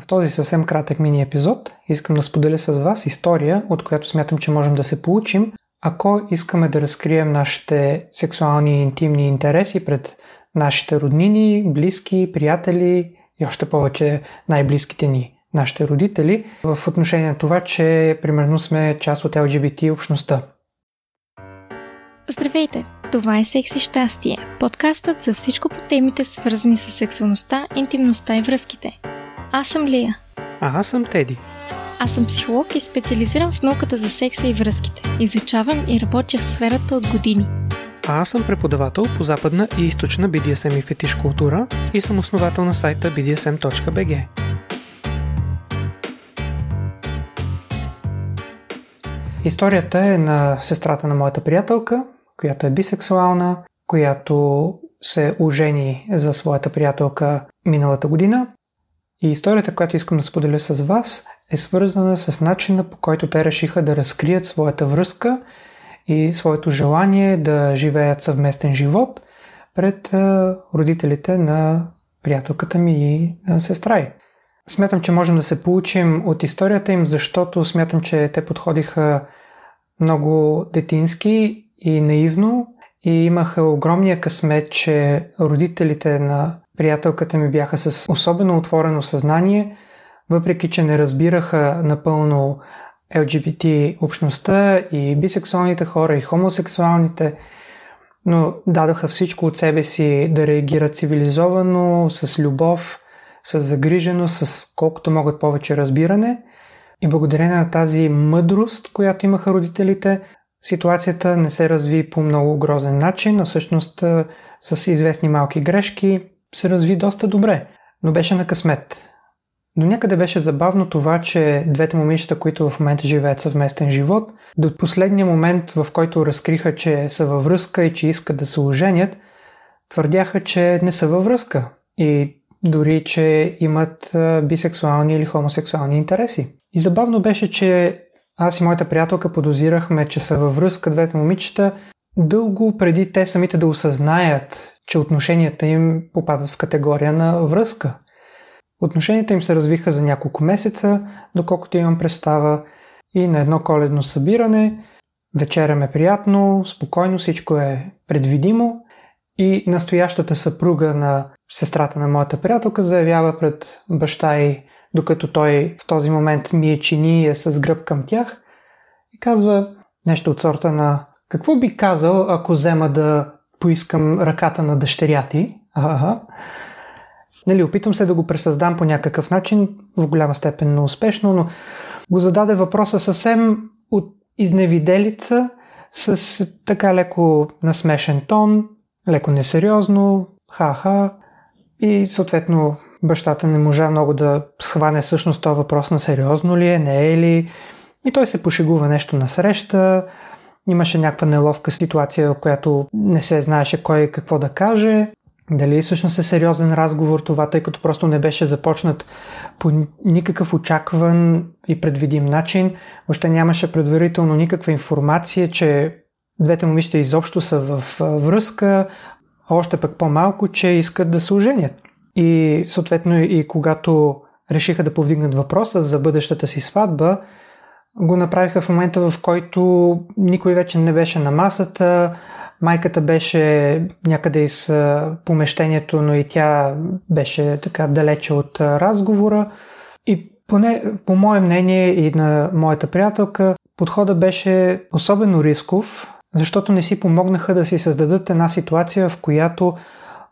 В този съвсем кратък мини епизод искам да споделя с вас история, от която смятам, че можем да се получим, ако искаме да разкрием нашите сексуални и интимни интереси пред нашите роднини, близки, приятели и още повече най-близките ни, нашите родители, в отношение на това, че примерно сме част от LGBT общността. Здравейте! Това е Секси щастие, подкастът за всичко по темите свързани с сексуалността, интимността и връзките – аз съм Лия. А аз съм Теди. Аз съм психолог и специализирам в науката за секса и връзките. Изучавам и работя в сферата от години. А аз съм преподавател по западна и източна BDSM и фетиш култура и съм основател на сайта bdsm.bg. Историята е на сестрата на моята приятелка, която е бисексуална, която се ожени за своята приятелка миналата година и историята, която искам да споделя с вас, е свързана с начина по който те решиха да разкрият своята връзка и своето желание да живеят съвместен живот пред родителите на приятелката ми и сестра й. Смятам, че можем да се получим от историята им, защото смятам, че те подходиха много детински и наивно и имаха огромния късмет, че родителите на приятелката ми бяха с особено отворено съзнание, въпреки че не разбираха напълно LGBT общността и бисексуалните хора и хомосексуалните, но дадоха всичко от себе си да реагират цивилизовано, с любов, с загриженост, с колкото могат повече разбиране. И благодарение на тази мъдрост, която имаха родителите, ситуацията не се разви по много грозен начин, а всъщност с известни малки грешки се разви доста добре, но беше на късмет. Но някъде беше забавно това, че двете момичета, които в момента живеят съвместен живот, до последния момент, в който разкриха, че са във връзка и че искат да се оженят, твърдяха, че не са във връзка и дори, че имат бисексуални или хомосексуални интереси. И забавно беше, че аз и моята приятелка подозирахме, че са във връзка двете момичета дълго преди те самите да осъзнаят, че отношенията им попадат в категория на връзка. Отношенията им се развиха за няколко месеца, доколкото имам представа, и на едно коледно събиране вечеряме приятно, спокойно, всичко е предвидимо и настоящата съпруга на сестрата на моята приятелка заявява пред баща й, докато той в този момент ми е чини и е с гръб към тях и казва нещо от сорта на какво би казал, ако взема да поискам ръката на дъщеря ти. Ага. Нали, опитвам се да го пресъздам по някакъв начин, в голяма степен успешно, но го зададе въпроса съвсем от изневиделица, с така леко насмешен тон, леко несериозно, ха-ха. И съответно бащата не можа много да схване всъщност този въпрос на сериозно ли е, не е ли. И той се пошегува нещо на среща, Имаше някаква неловка ситуация, в която не се знаеше кой какво да каже. Дали всъщност е сериозен разговор това, тъй като просто не беше започнат по никакъв очакван и предвидим начин. Още нямаше предварително никаква информация, че двете момичета изобщо са в връзка, още пък по-малко, че искат да се оженят. И съответно и когато решиха да повдигнат въпроса за бъдещата си сватба, го направиха в момента, в който никой вече не беше на масата, майката беше някъде из помещението, но и тя беше така далече от разговора. И поне по мое мнение и на моята приятелка, подхода беше особено рисков, защото не си помогнаха да си създадат една ситуация, в която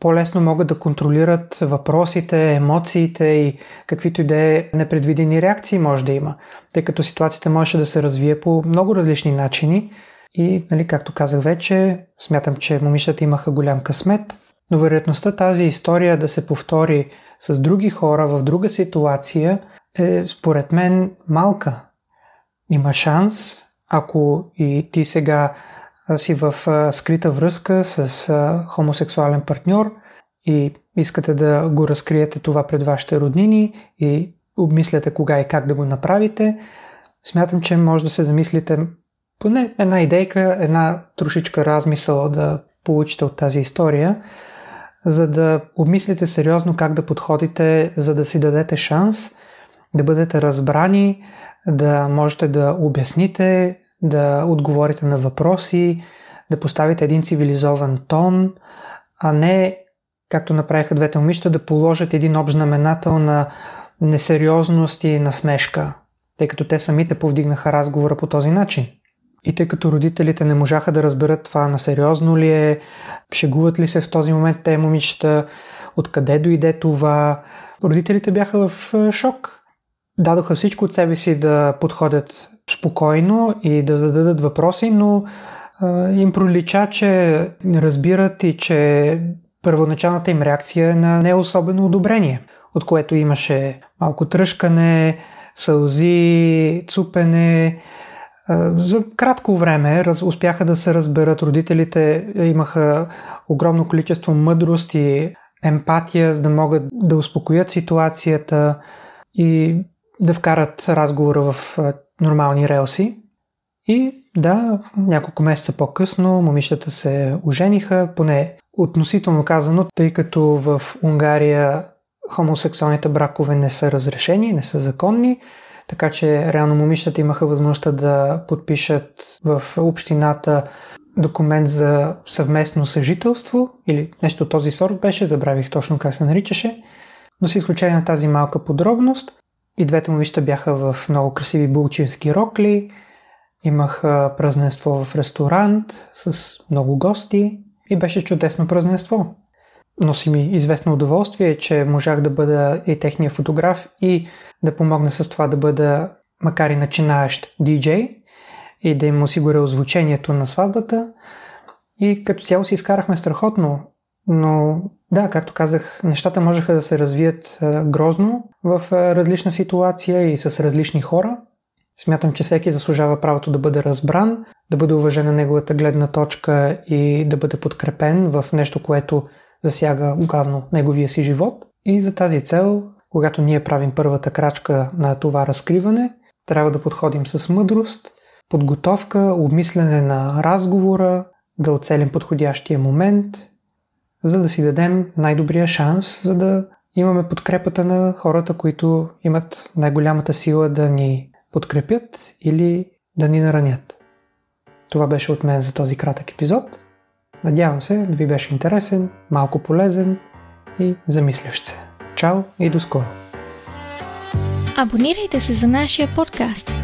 по-лесно могат да контролират въпросите, емоциите и каквито и да е непредвидени реакции може да има, тъй като ситуацията може да се развие по много различни начини и, нали, както казах вече, смятам, че момичетата имаха голям късмет, но вероятността тази история да се повтори с други хора в друга ситуация е според мен малка. Има шанс, ако и ти сега си в скрита връзка с хомосексуален партньор и искате да го разкриете това пред вашите роднини и обмисляте кога и как да го направите, смятам, че може да се замислите поне една идейка, една трошичка размисъл да получите от тази история, за да обмислите сериозно как да подходите, за да си дадете шанс да бъдете разбрани, да можете да обясните, да отговорите на въпроси, да поставите един цивилизован тон, а не, както направиха двете момичета, да положат един общ знаменател на несериозност и насмешка, тъй като те самите повдигнаха разговора по този начин. И тъй като родителите не можаха да разберат това на сериозно ли е, шегуват ли се в този момент те момичета, откъде дойде това, родителите бяха в шок. Дадоха всичко от себе си да подходят спокойно и да зададат въпроси, но а, им пролича, че разбират и че първоначалната им реакция е на не особено одобрение, от което имаше малко тръжкане, сълзи, цупене. За кратко време успяха да се разберат. Родителите имаха огромно количество мъдрост и емпатия, за да могат да успокоят ситуацията и да вкарат разговора в нормални релси. И да, няколко месеца по-късно момичетата се ожениха, поне относително казано, тъй като в Унгария хомосексуалните бракове не са разрешени, не са законни, така че реално момичетата имаха възможността да подпишат в общината документ за съвместно съжителство или нещо този сорт беше, забравих точно как се наричаше, но с изключение на тази малка подробност, и двете момичета бяха в много красиви булчински рокли, имаха празненство в ресторант с много гости и беше чудесно празненство. Носи ми известно удоволствие, че можах да бъда и техния фотограф и да помогна с това да бъда, макар и начинаещ диджей, и да им осигуря озвучението на сватбата. И като цяло си изкарахме страхотно, но да, както казах, нещата можеха да се развият грозно в различна ситуация и с различни хора. Смятам, че всеки заслужава правото да бъде разбран, да бъде уважена неговата гледна точка и да бъде подкрепен в нещо, което засяга главно неговия си живот. И за тази цел, когато ние правим първата крачка на това разкриване, трябва да подходим с мъдрост, подготовка, обмислене на разговора, да оцелим подходящия момент, за да си дадем най-добрия шанс, за да имаме подкрепата на хората, които имат най-голямата сила да ни подкрепят или да ни наранят. Това беше от мен за този кратък епизод. Надявам се да ви беше интересен, малко полезен и замислящ се. Чао и до скоро! Абонирайте се за нашия подкаст